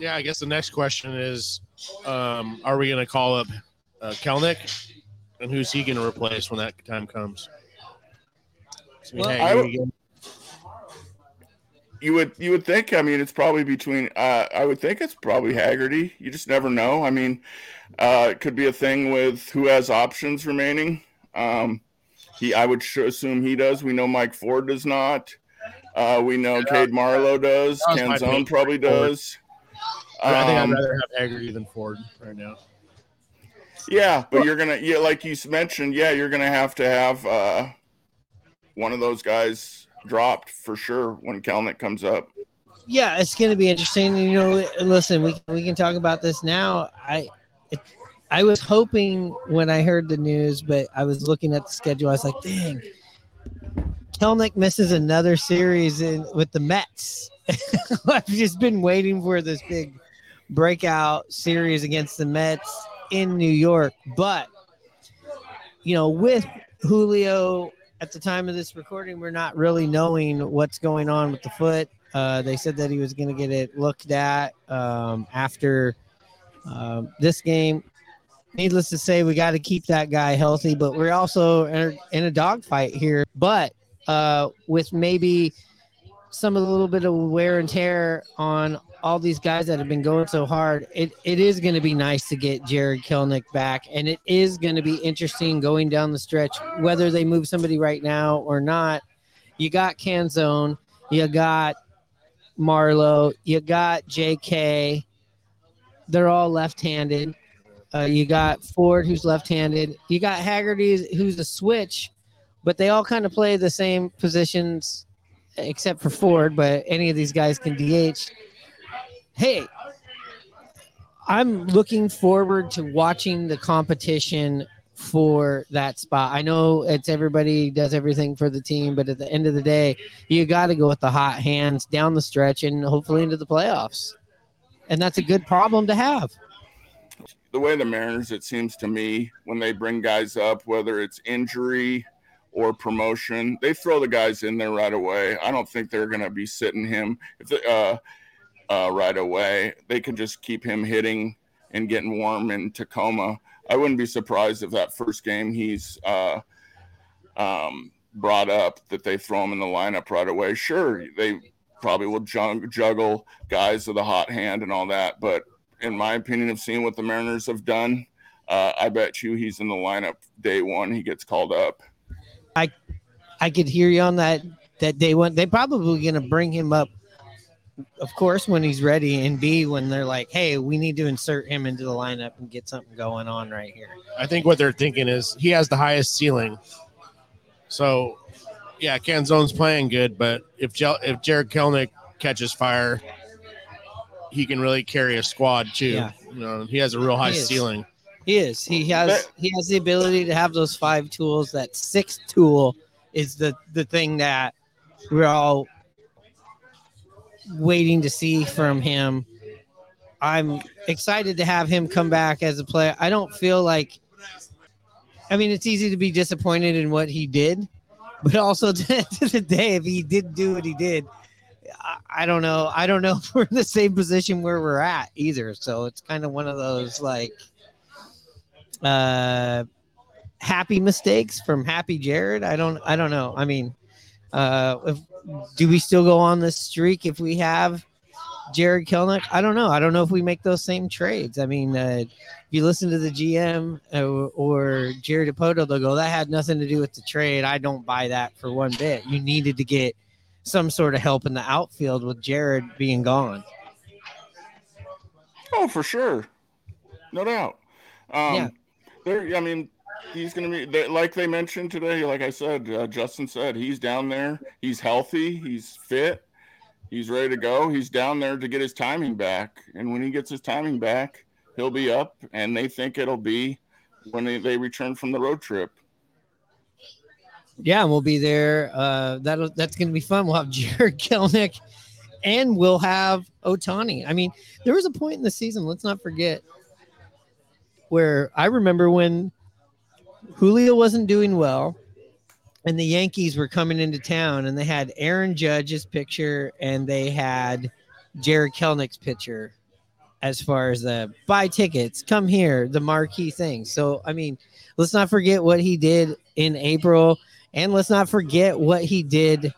Yeah, I guess the next question is, um, are we going to call up uh, Kelenic, and who's he going to replace when that time comes? So, Well, I you would- You would think. I mean, it's probably between. Uh, I would think it's probably Haggerty. You just never know. I mean, uh, it could be a thing with who has options remaining. Um, he, I would sure assume he does. We know Mike Ford does not. Uh, we know Cade Marlowe does. Canzone probably does. I think I'd Um, rather have Haggerty than Ford right now. Yeah, but you're gonna yeah, like you mentioned, yeah, you're gonna have to have uh one of those guys dropped for sure when Kelenic comes up. yeah, it's going to be interesting. You know, listen, we we can talk about this now. I it, I was hoping when I heard the news, but I was looking at the schedule. I was like, dang, Kelenic misses another series in with the Mets. I've just been waiting for this big breakout series against the Mets in New York, but you know, with Julio at the time of this recording, we're not really knowing what's going on with the foot. Uh, they said that he was going to get it looked at um, after um, this game. Needless to say, we got to keep that guy healthy, but we're also in a, in a dogfight here. But uh, with maybe some of the little bit of wear and tear on all these guys that have been going so hard, it, it is going to be nice to get Jared Kelenic back. And it is going to be interesting going down the stretch, whether they move somebody right now or not. You got Canzone, you got Marlowe, you got JK. They're all left handed. Uh, you got Ford, who's left handed. You got Haggerty, who's a switch, but they all kind of play the same positions except for Ford, but any of these guys can DH. Hey, I'm looking forward to watching the competition for that spot. I know it's everybody does everything for the team, but at the end of the day, you got to go with the hot hands down the stretch and hopefully into the playoffs. And that's a good problem to have. The way the Mariners, it seems to me, when they bring guys up, whether it's injury or promotion, they throw the guys in there right away. I don't think they're going to be sitting him if they, uh, uh, right away. They can just keep him hitting and getting warm in Tacoma. I wouldn't be surprised if that first game he's uh, um, brought up that they throw him in the lineup right away. Sure, they probably will jug- juggle guys with a hot hand and all that, but in my opinion, of seeing what the Mariners have done, uh, I bet you he's in the lineup day one. He gets called up. I I could hear you on that that day one. They probably going to bring him up, of course, when he's ready, and B when they're like, "Hey, we need to insert him into the lineup and get something going on right here." I think what they're thinking is he has the highest ceiling. So, yeah, Canzone's playing good, but if if Jared Kelenic catches fire, he can really carry a squad too. Yeah. You know, he has a real high ceiling. He is. He has. He has the ability to have those five tools. That sixth tool is the the thing that we're all waiting to see from him. I'm excited to have him come back as a player. I don't feel like. I mean, it's easy to be disappointed in what he did, but also to, the end of the day, if he did do what he did, I, I don't know. I don't know if we're in the same position where we're at either. So it's kind of one of those like uh happy mistakes from happy jared? I don't i don't know. I mean uh if, do we still go on this streak if we have jared Kelenic? I don't know. I don't know if we make those same trades. I mean uh, if you listen to the gm or, or jared Dipoto, they'll go that had nothing to do with the trade. I don't buy that for one bit. You needed to get some sort of help in the outfield with jared being gone. Oh, for sure, no doubt. Um, Yeah. There, I mean, he's going to be like they mentioned today. Like I said, uh, Justin said he's down there. He's healthy. He's fit. He's ready to go. He's down there to get his timing back. And when he gets his timing back, he'll be up. And they think it'll be when they, they return from the road trip. Yeah, we'll be there. Uh, that'll that's going to be fun. We'll have Jared Kelenic, and we'll have Ohtani. I mean, there was a point in the season. Let's not forget where I remember when Julio wasn't doing well, and the Yankees were coming into town, and they had Aaron Judge's picture and they had Jared Kelenic's picture as far as the buy tickets, come here, the marquee thing. So I mean, let's not forget what he did in April, and let's not forget what he did,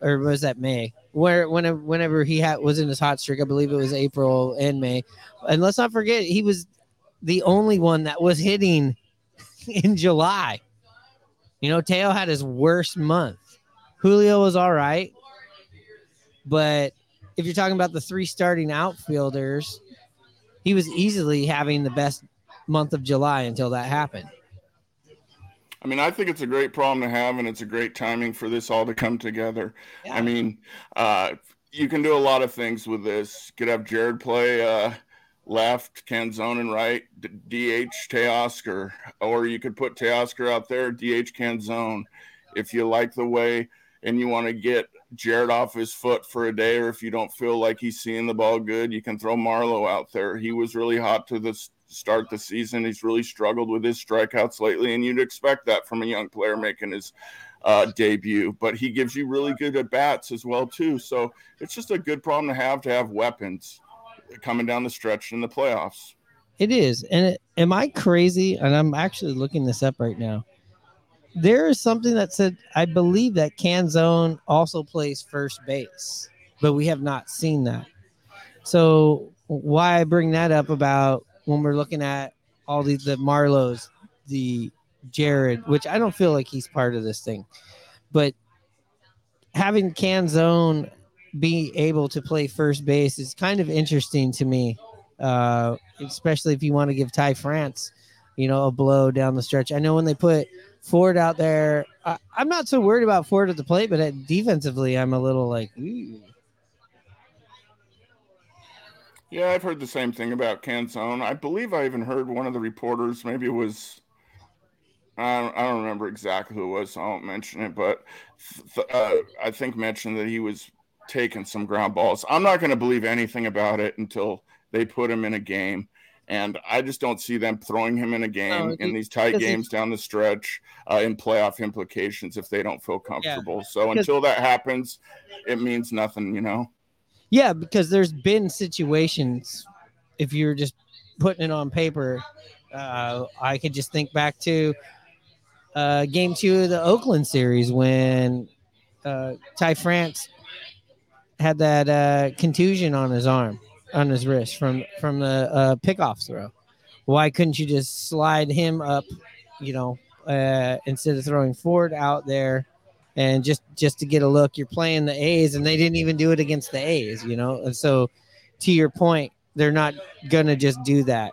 or was that May? Where whenever whenever he had was in his hot streak, I believe it was April and May, and let's not forget he was the only one that was hitting in July. You know, Teo had his worst month. Julio was all right, but if you're talking about the three starting outfielders, he was easily having the best month of July until that happened. I mean, I think it's a great problem to have, and it's a great timing for this all to come together. Yeah. I mean, uh, you can do a lot of things with this. You could have Jared play uh, left, Canzone and right, DH Teoscar, or you could put Teoscar out there, DH Canzone. If you like the way and you want to get Jared off his foot for a day, or if you don't feel like he's seeing the ball good, you can throw Marlowe out there. He was really hot to the start the season. He's really struggled with his strikeouts lately, and you'd expect that from a young player making his uh, debut. But he gives you really good at bats as well too. So it's just a good problem to have to have weapons coming down the stretch in the playoffs. It is, and it, am I crazy? And I'm actually looking this up right now there is something that said I believe that Canzone also plays first base, but we have not seen that. So why I bring that up about when we're looking at all these the Marlows, the Jared, which I don't feel like he's part of this thing, but having Canzone be able to play first base is kind of interesting to me, uh, especially if you want to give Ty France, you know, a blow down the stretch. I know when they put Ford out there. I, am not so worried about Ford at the plate, but at defensively, I'm a little like, Ooh. Yeah, I've heard the same thing about Canzone. I believe I even heard one of the reporters, maybe it was, I don't, I don't remember exactly who it was, so I won't mention it, but uh, I think mentioned that he was taking some ground balls. I'm not going to believe anything about it until they put him in a game. And I just don't see them throwing him in a game in these tight games down the stretch uh, in playoff implications if they don't feel comfortable. Yeah. So until that happens, it means nothing, you know? Yeah, because there's been situations, if you're just putting it on paper, uh, I could just think back to uh, game two of the Oakland series when uh, Ty France had that uh, contusion on his arm on his wrist from from the uh, pickoff throw. Why couldn't you just slide him up, you know, uh, instead of throwing Ford out there, and just just to get a look? You're playing the A's, and they didn't even do it against the A's, you know. And so, to your point, they're not gonna just do that.